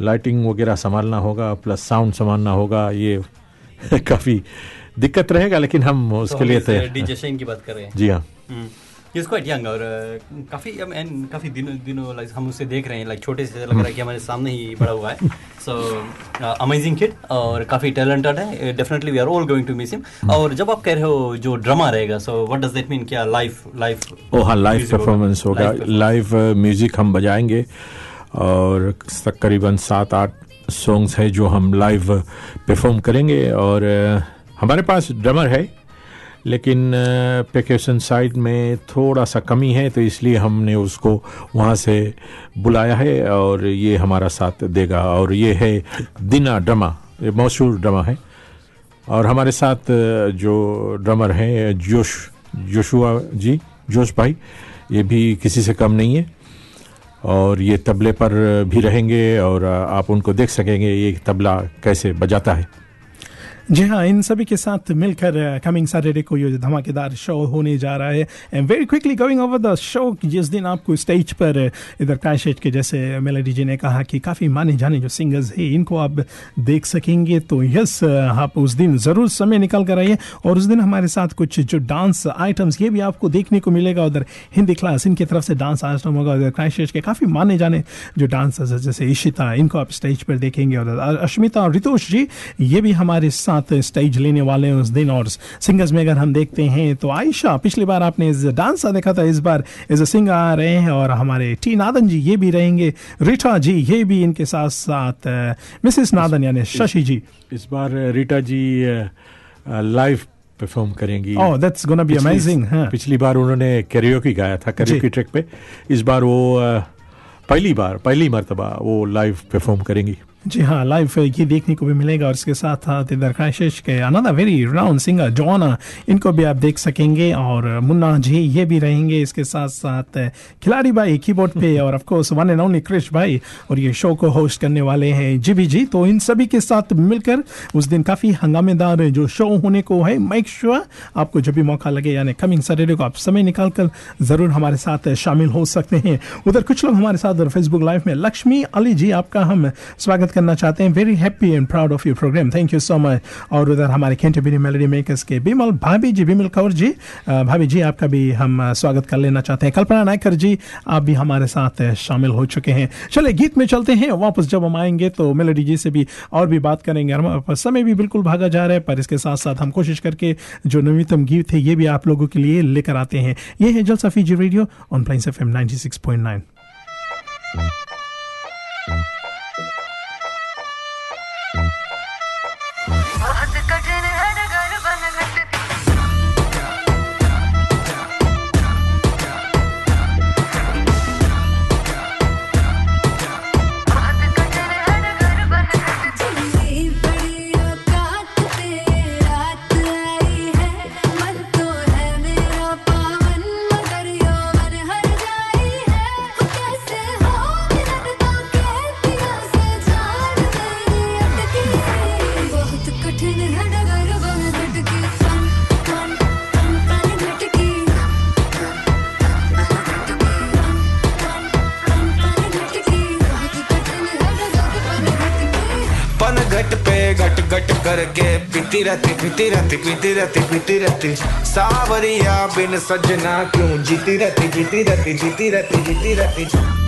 लाइटिंग वगैरह संभालना होगा प्लस साउंड संभालना होगा। ये <laughs> काफ़ी दिक्कत रहेगा लेकिन हम उसके तो लिए तैयार डीजे की बात कर रहे हैं। जी हाँ। इज़ क्वाइट यंग और uh, काफ़ी एंड काफ़ी दिनों दिनों लाइक हम उसे देख रहे हैं लाइक छोटे से लग रहा है कि हमारे सामने ही बड़ा हुआ है। सो अमेजिंग किड और काफ़ी टैलेंटेड है definitely we are all going to miss him और जब आप कह रहे हो जो ड्रामा रहेगा so what does that mean क्या लाइव लाइव ओ हाँ लाइव परफॉर्मेंस होगा? लाइव म्यूज़िक हम बजाएँगे और तकरीबन सात आठ सॉन्ग्स है जो हम लाइव परफॉर्म करेंगे। और हमारे पास ड्रमर है लेकिन पेकेशन साइड में थोड़ा सा कमी है तो इसलिए हमने उसको वहाँ से बुलाया है और ये हमारा साथ देगा। और ये है दिना ड्रमा, ये मशहूर ड्रमा है। और हमारे साथ जो ड्रमर हैं, जोश, जोशुआ जी, जोश भाई, ये भी किसी से कम नहीं है। और ये तबले पर भी रहेंगे और आप उनको देख सकेंगे ये तबला कैसे बजाता है। जी हाँ इन सभी के साथ मिलकर कमिंग सैटरडे को ये धमाकेदार शो होने जा रहा है। And very quickly going over the show जिस दिन आपको स्टेज पर इधर कैशेज के जैसे मेलेडी जी ने कहा कि काफ़ी माने जाने जो सिंगर्स हैं, इनको आप देख सकेंगे। तो यस आप उस दिन ज़रूर समय निकाल कर आइए। और उस दिन हमारे साथ कुछ जो डांस आइटम्स ये भी आपको देखने को मिलेगा उधर हिंदी क्लास इनकी तरफ़ से डांस आइटम होगा उधर कैशेज के काफ़ी माने जाने जो डांसर्स जैसे इशिता इनको आप स्टेज पर देखेंगे। और अश्मिता और रितोष जी, ये भी हमारे साथ स्टेज लेने वाले हैं उस दिन। और सिंगर्स में अगर हम देखते हैं तो आयशा पिछली बार आपने इस डांस देखा था इस बार एज अ सिंगर आ रहे हैं और हमारे टी नादन जी ये भी रहेंगे रीटा जी ये भी इनके साथ साथ मिसेस नादन यानी शशि जी। इस बार रीटा जी लाइव परफॉर्म करेंगी। Oh, that's gonna be पिछली- amazing, हाँ। पिछली बार उन्होंने कैरियोकी गाया था कैरियोकी ट्रैक पे। इस बार वो पहली बार पहली मर्तबा वो लाइव परफॉर्म करेंगी। जी हाँ लाइव ये देखने को भी मिलेगा और इसके साथ साथ इधर क्राइशिश के अनदर वेरी राउंड सिंगर जोना इनको भी आप देख सकेंगे और मुन्ना जी ये भी रहेंगे इसके साथ साथ खिलाड़ी भाई कीबोर्ड पे और of course one and only Krish भाई और ये शो को होस्ट करने वाले हैं जी भी जी। तो इन सभी के साथ मिलकर उस दिन काफ़ी हंगामेदार जो शो होने को है मेक श्योर आपको जब भी मौका लगे, यानी कमिंग सैटरडे को आप समय निकाल कर ज़रूर हमारे साथ शामिल हो सकते हैं। उधर कुछ लोग हमारे साथ फेसबुक लाइव में, लक्ष्मी अली जी आपका हम स्वागत स्वागत करना चाहते हैं। Very happy and proud of your programme thank you so much और उधर हमारे कैंटरबरी मेलोडी मेकर्स के बिमल भाभी जी बिमल कौर जी। भाभी जी, आपका भी हम स्वागत कर लेना चाहते हैं। कल्पना नायकर जी, आप भी हमारे साथ शामिल हो चुके हैं। चले गीत में चलते हैं। वापस जब हम आएँगे तो मेलोडी जी से भी और भी बात करेंगे। पास समय भी बिल्कुल भागा जा रहा है, पर इसके साथ साथ हम कोशिश करके जो नवीनतम गीत है, ये भी आप लोगों के लिए लेकर आते हैं। ये है Jalsa Fiji radio on Plains F M 96.9 बहुत तिरते तिरते पीती रहती सावरिया बिन सजना क्यों? जीती रहती जीती रहती जीती रहती जीती रहती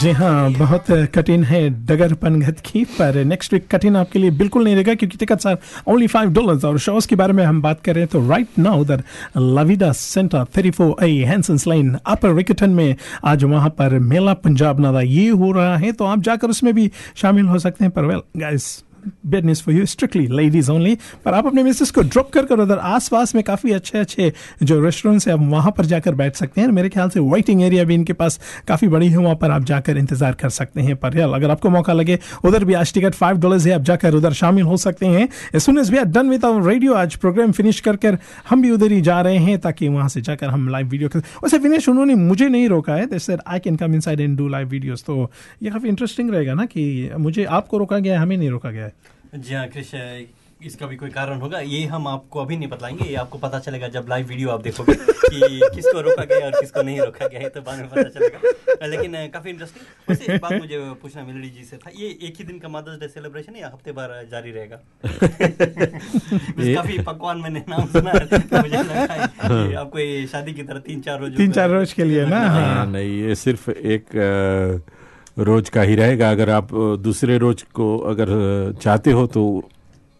जी हाँ बहुत कठिन है डगर पनघत की, पर नेक्स्ट वीक कठिन आपके लिए बिल्कुल नहीं रहेगा, क्योंकि ticket sir only five dollars और शोज़ के बारे में हम बात कर रहे हैं तो राइट नाउ उधर La Vida centre three four a Hansons lane upper Riccarton में आज वहाँ पर मेला पंजाब नादा ये हो रहा है तो आप जाकर उसमें भी शामिल हो सकते हैं, पर well guys bad news for you strictly ladies only पर आप अपने मिसेस को ड्रॉप कर कर, उधर आसपास में काफ़ी अच्छे अच्छे जो रेस्टोरेंट्स हैं, आप वहाँ पर जाकर बैठ सकते हैं। मेरे ख्याल से वेटिंग एरिया भी इनके पास काफ़ी बड़ी है, वहाँ पर आप जाकर इंतज़ार कर सकते हैं। पर यार, अगर आपको मौका लगे, उधर भी आज टिकट फाइव डॉलर है, आप जाकर उधर शामिल हो सकते हैं। Soon as we are done with our radio आज प्रोग्राम फिनिश कर कर हम भी उधर ही जा रहे हैं, ताकि वहाँ से जाकर हम लाइव वीडियो कर वैसे फिनिश उन्होंने मुझे नहीं रोका है they said I can come inside and do live videos तो ये काफ़ी इंटरेस्टिंग रहेगा ना कि मुझे आपको रोका गया है, हमें नहीं रोका गया है। जी हाँ क्रिश इसका भी कोई कारण होगा? ये हम आपको अभी नहीं बतलाएँगे ये आपको पता चलेगा जब लाइव वीडियो आप देखोगे कि किसको रोका गया और किसको नहीं रोका गया है तो बाद में पता चलेगा। लेकिन काफ़ी इंटरेस्टिंग वैसे एक बात मुझे पूछना मेलोडी जी से था ये एक ही दिन का मदर्स डे सेलिब्रेशन या हफ़्ते भर जारी रहेगा? <laughs> काफ़ी पकवान मैंने नाम सुना है तो मुझे लगा है। कि आपको ये शादी की तरह तीन चार रोज तीन चार रोज के लिए ना हाँ, हाँ नहीं ये सिर्फ़ एक रोज का ही रहेगा। अगर आप दूसरे रोज को अगर चाहते हो तो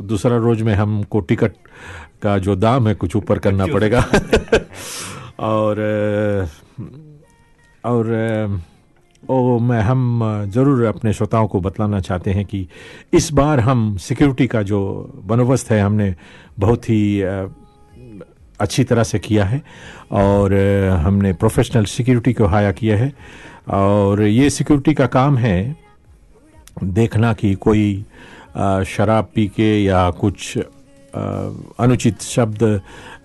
दूसरा रोज में हमको टिकट का जो दाम है कुछ ऊपर करना पड़ेगा। <laughs> और और ओ मैं हम ज़रूर अपने श्रोताओं को बतलाना चाहते हैं कि इस बार हम सिक्योरिटी का जो बंदोबस्त है हमने बहुत ही अच्छी तरह से किया है। और हमने प्रोफेशनल सिक्योरिटी को हाया किया है। और ये सिक्योरिटी का काम है देखना कि कोई शराब पी के या कुछ अनुचित शब्द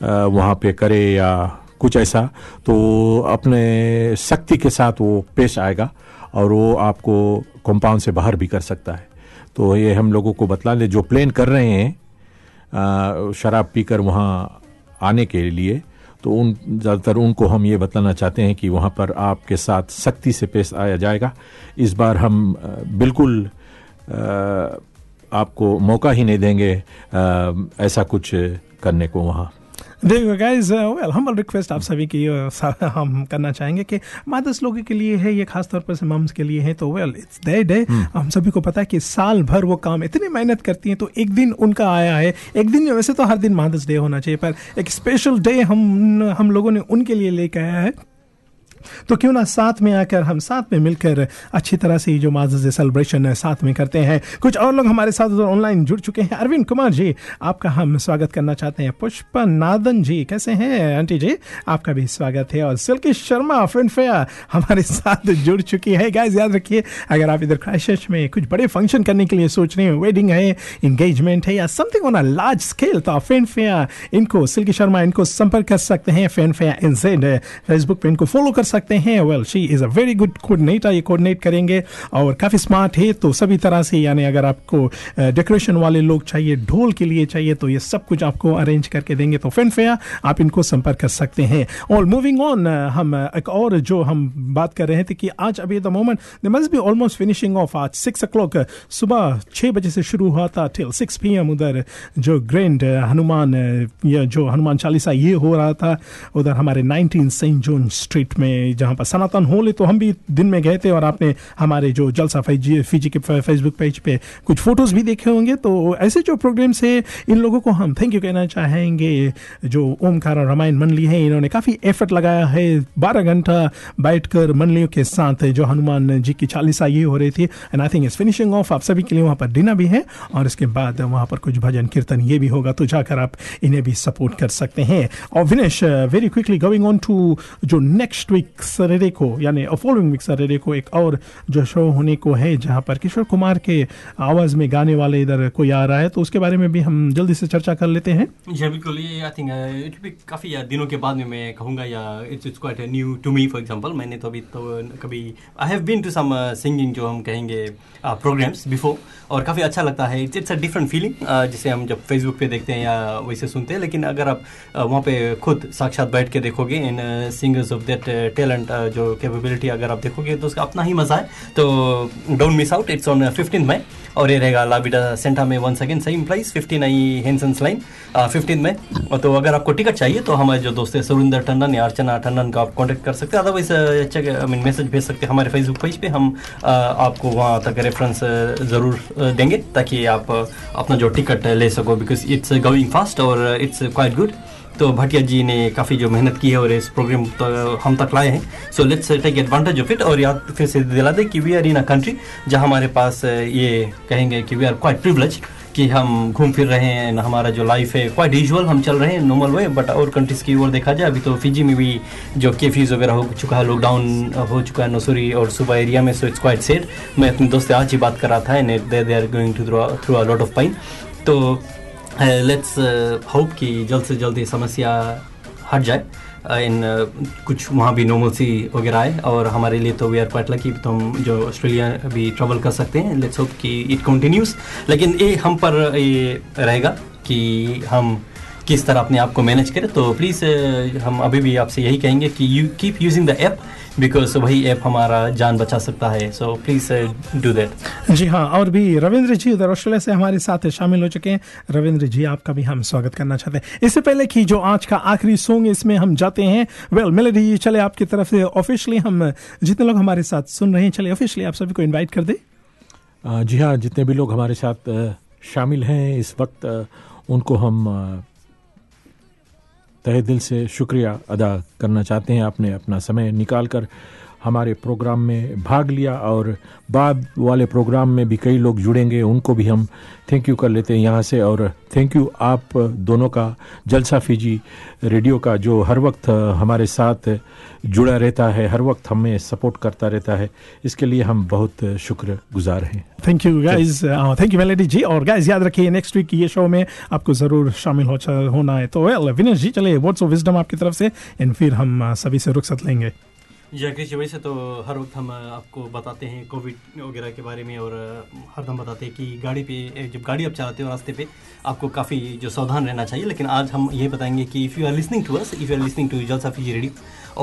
वहाँ पे करे या कुछ ऐसा तो अपने सख्ती के साथ वो पेश आएगा और वो आपको कंपाउंड से बाहर भी कर सकता है। तो ये हम लोगों को बतला ले, जो प्लान कर रहे हैं शराब पीकर वहाँ आने के लिए तो उन, ज़्यादातर उनको हम ये बताना चाहते हैं कि वहाँ पर आपके साथ सख्ती से पेश आया जाएगा। इस बार हम बिल्कुल आपको मौका ही नहीं देंगे ऐसा कुछ करने को वहाँ। देखो गाइज़ वेल हम्बल रिक्वेस्ट आप सभी की uh, हम करना चाहेंगे कि मदर्स लोगों के लिए है ये खास तौर पर से मम्स के लिए है तो वेल इट्स देयर डे हम सभी को पता है कि साल भर वो काम इतनी मेहनत करती हैं तो एक दिन उनका आया है एक दिन वैसे तो हर दिन मादस डे होना चाहिए पर एक स्पेशल डे हम हम लोगों ने उनके लिए लेके आया है। तो क्यों ना साथ में आकर हम साथ में मिलकर अच्छी तरह से ये जो माजस सेलिब्रेशन है, साथ में करते हैं। कुछ और लोग हमारे साथ ऑनलाइन जुड़ चुके हैं। अरविंद कुमार जी, आपका हम स्वागत करना चाहते हैं। पुष्पा नादन जी, कैसे हैं? आंटी जी, आपका भी स्वागत है। और सिल्की शर्मा फ्रेंड फेयर हमारे साथ जुड़ चुकी है। गाइस याद रखिए, अगर आप इधर क्राइस्ट में कुछ बड़े फ़ंक्शन करने के लिए सोच रहे हैं वेडिंग है इंगेजमेंट है, या something on a large scale तो आप फेयर इनको, सिल्की शर्मा, इनको संपर्क कर सकते हैं। फेयर इनसेड फेसबुक पे इनको फॉलो कर सकते हैं? Well she is a very good coordinator ये कोऑर्डिनेट करेंगे और काफ़ी स्मार्ट है तो सभी तरह से यानी अगर आपको डेकोरेशन वाले लोग चाहिए, ढोल के लिए चाहिए तो ये सब कुछ आपको अरेंज करके देंगे। तो फ़ैन फेयर आप इनको संपर्क कर सकते हैं। और मूविंग ऑन हम एक और जो हम बात कर रहे थे कि आज, अभी the moment they must be almost finishing off आज सिक्स ओ सुबह छः बजे से शुरू हुआ था टिल सिक्स पी उधर जो ग्रैंड हनुमान या जो हनुमान चालीसा, ये हो रहा था, उधर हमारे 19 सेंट जोन स्ट्रीट में जहाँ पर सनातन है तो हम भी दिन में गए थे और आपने हमारे जो जलसा फीजी फीजी के फेसबुक पेज पे कुछ फ़ोटोज़ भी देखे होंगे। तो ऐसे जो प्रोग्राम्स है, इन लोगों को हम थैंक यू कहना चाहेंगे। जो ओमकार और रामायण मंडली है, इन्होंने काफ़ी एफर्ट लगाया है। बारह घंटा बैठकर मंडलियों के साथ जो हनुमान जी की चालीसा ये हो रही थी। And I think is finishing off आप सभी के लिए वहाँ पर डिनर भी है और इसके बाद वहाँ पर कुछ भजन कीर्तन ये भी होगा। तो जाकर आप इन्हें भी सपोर्ट कर सकते हैं। और Vinesh very quickly going on to जो नेक्स्ट वीक सरेडे को यानी फॉलोइंग वीक सरेडे को एक और जो शो होने को है, जहाँ पर किशोर कुमार के आवाज़ में गाने वाले इधर कोई आ रहा है तो उसके बारे में भी हम जल्दी से चर्चा कर लेते हैं। जी, बिल्कुल, ये आई थिंक इट भी काफ़ी दिनों के बाद में मैं कहूँगा, या it's it's quite new to me for example मैंने तो अभी तो कभी I have been to some singing जो हम कहेंगे प्रोग्राम्स बिफोर और काफ़ी अच्छा लगता है। It's it's a different feeling जिसे हम जब फेसबुक पे देखते हैं या वैसे सुनते हैं लेकिन अगर आप uh, वहाँ पे खुद साक्षात बैठ के देखोगे इन सिंगर्स ऑफ़ दैट टैलेंट जो कैपेबिलिटी अगर आप देखोगे तो उसका अपना ही मज़ा है। तो don't miss out it's on fifteen May और ये रहेगा लाबिडा सेंटा में one second same price fifteen I Hansons lane fifteen में। तो अगर आपको टिकट चाहिए तो हमारे जो दोस्त है सुरिंदर टंडन या अर्चना टंडन का आप कांटेक्ट कर सकते हैं। अदरवाइज़ आई मीन मैसेज भेज सकते हैं हमारे फेसबुक पेज पे। हम uh, आपको वहाँ तक रेफरेंस ज़रूर uh, देंगे ताकि आप uh, अपना जो टिकट ले सको बिकॉज़ इट्स गोइंग फास्ट और इट्स क्वाइट गुड तो भटिया जी ने काफ़ी जो मेहनत की है और इस प्रोग्राम तो हम तक लाए हैं। So let's take advantage of it और याद फिर से दिला दे कि we are in a country जहाँ हमारे पास uh, ये कहेंगे कि वी आर क्वाइट प्रिवलेज कि हम घूम फिर रहे हैं हमारा जो लाइफ है क्वाइट यूजुअल हम चल रहे हैं नॉर्मल वे बट और कंट्रीज़ की ओर देखा जाए अभी तो फिजी में भी जो केफीज वगैरह हो चुका है लॉकडाउन हो चुका है नसूरी और सुबह एरिया में सो इट्स क्वाइट सेड मैं अपने दोस्त से आज ही बात कर रहा था and they are going to through a lot of pain तो लेट्स होप कि जल्द से जल्द ये समस्या हट जाए। इन कुछ वहाँ भी नॉर्मल सी वगैरह आए और हमारे लिए तो वी आर क्वाइट लकी तो हम जो ऑस्ट्रेलिया भी ट्रेवल कर सकते हैं। लेट्स होप कि इट कंटिन्यूस लेकिन ये हम पर ये रहेगा कि हम किस तरह अपने आप को मैनेज करें। तो प्लीज़ हम अभी भी आपसे यही कहेंगे कि you keep using the app because वही ऐप हमारा जान बचा सकता है. सो प्लीज़ डू दैट जी हाँ और भी रविंद्र जी उधर ऑस्ट्रेलिया से हमारे साथ शामिल हो चुके हैं. रविंद्र जी आपका भी हम स्वागत करना चाहते हैं. इससे पहले कि जो आज का आखिरी सॉन्ग इसमें हम जाते हैं वेल मेलेडी जी चले आपकी तरफ़ से ऑफिशियली हम जितने लोग हमारे साथ सुन रहे हैं चले ऑफिशियली आप सभी को इनवाइट कर दे. जी हाँ जितने भी लोग हमारे साथ शामिल हैं इस वक्त उनको हम तहे दिल से शुक्रिया अदा करना चाहते हैं। आपने अपना समय निकाल कर हमारे प्रोग्राम में भाग लिया और बाद वाले प्रोग्राम में भी कई लोग जुड़ेंगे उनको भी हम थैंक यू कर लेते हैं यहाँ से और थैंक यू आप दोनों का जलसा फीजी रेडियो का जो हर वक्त हमारे साथ जुड़ा रहता है हर वक्त हमें सपोर्ट करता रहता है इसके लिए हम बहुत शुक्र गुजार हैं thank you guys thank you Melody ji और गाइज़ याद रखिए नेक्स्ट वीक ये शो में आपको ज़रूर शामिल हो होना है। तो वेल विनेश जी चलिए वर्ड्स ऑफ़ विजडम आपकी तरफ़ से एंड फिर हम uh, सभी से रुखसत लेंगे। जी कृषि, वैसे तो हर वक्त हम आपको बताते हैं कोविड वगैरह के बारे में और हरदम बताते हैं कि गाड़ी पे जब गाड़ी आप चलाते हो रास्ते पे, आपको काफ़ी जो सावधान रहना चाहिए। लेकिन आज हम ये बताएँगे कि if you are listening to us if you are listening to Jalsa Fiji radio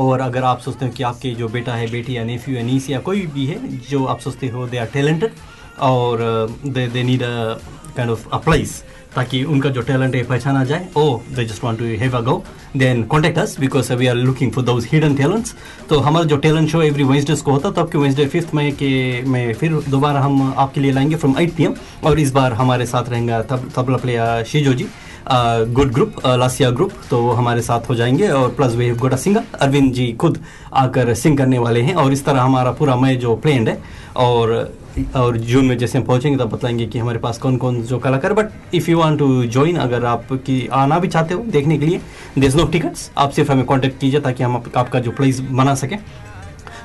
और अगर आप सोचते हो कि आपके जो बेटा है, बेटी या नेफ्यू या नीस या कोई भी है, जो आप सोचते हो दे आर टैलेंटेड और they they need a kind of a place ताकि उनका जो टैलेंट है पहचाना जाए। ओ they just want to have a go then contact us because we are looking for those hidden talents तो हमारा जो टैलेंट शो एवरी वेंसडेज को होता तो आपके वेंसडे फिफ्थ मई के, में फिर दोबारा हम आपके लिए लाएँगे फ्रॉम एट पी और इस बार हमारे साथ रहेंगे tabla player Shijo ji good group लासिया group तो वो हमारे साथ हो जाएँगे और प्लस वे गोटा सिंगर अरविंद जी खुद आकर सिंग करने वाले हैं और इस तरह हमारा पूरा मई जो प्लेन्ड है और और जून में जैसे हम पहुँचेंगे तब बताएँगे कि हमारे पास कौन कौन जो कलाकार but if you want to join अगर आप की आना भी चाहते हो देखने के लिए देर नो टिकट्स आप सिर्फ़ हमें कांटेक्ट कीजिए ताकि हम आप, आपका जो प्लेस बना सकें।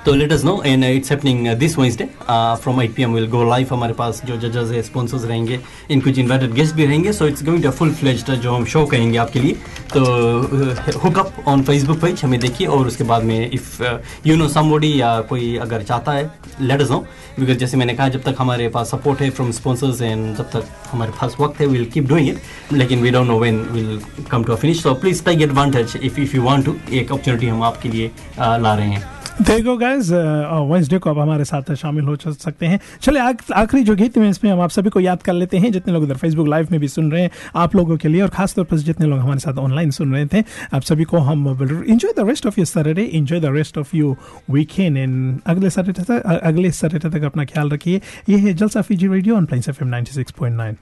तो let us know and it's happening this Wednesday from 8 PM will go live हमारे पास जो जजेस है स्पॉन्सर्स रहेंगे इन कुछ इन्वाइटेड गेस्ट भी रहेंगे so it's going to full fledged जो हम शो कहेंगे आपके लिए. तो hook up on Facebook page हमें देखिए और उसके बाद में इफ़ यू नो समबॉडी या कोई अगर चाहता है लेट अस नो बिकॉज़ जैसे मैंने कहा जब तक हमारे पास सपोर्ट है फ्रॉम स्पॉन्सर्स एंड जब तक हमारे पास वक्त है विल कीप डूइंग इट लेकिन we don't know when will come to a finish so please take advantage if if you want to एक अपॉर्चुनिटी हम आपके लिए uh, ला रहे हैं. देखो गाइस वेंसडे को आप हमारे साथ शामिल हो सकते हैं। चले आखिरी जो गीत में इसमें हम आप सभी को याद कर लेते हैं, जितने लोग इधर फेसबुक लाइव में भी सुन रहे हैं, आप लोगों के लिए, और खासतौर पर जितने लोग हमारे साथ ऑनलाइन सुन रहे थे, आप सभी को हम enjoy the rest of your Saturday enjoy the rest of you weekend and अगले सैटरडे तक अगले सैटरडे तक अपना ख्याल रखिए। ये है Jalsa Fiji radio on Plains F M ninety six point nine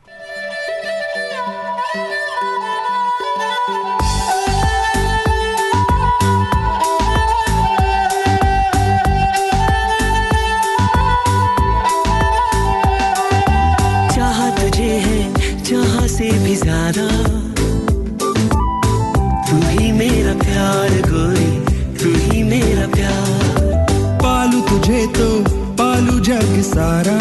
तुझे तो पालू जग सारा।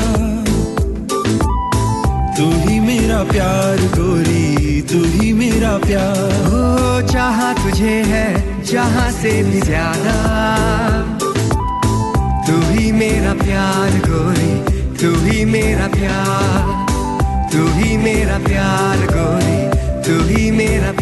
तू ही मेरा प्यार गोरी, तू ही मेरा प्यार। हो चाहा तुझे है, जहाँ से भी ज़्यादा। तू ही मेरा प्यार गोरी, तू ही मेरा प्यार। तू ही मेरा प्यार गोरी, तू ही मेरा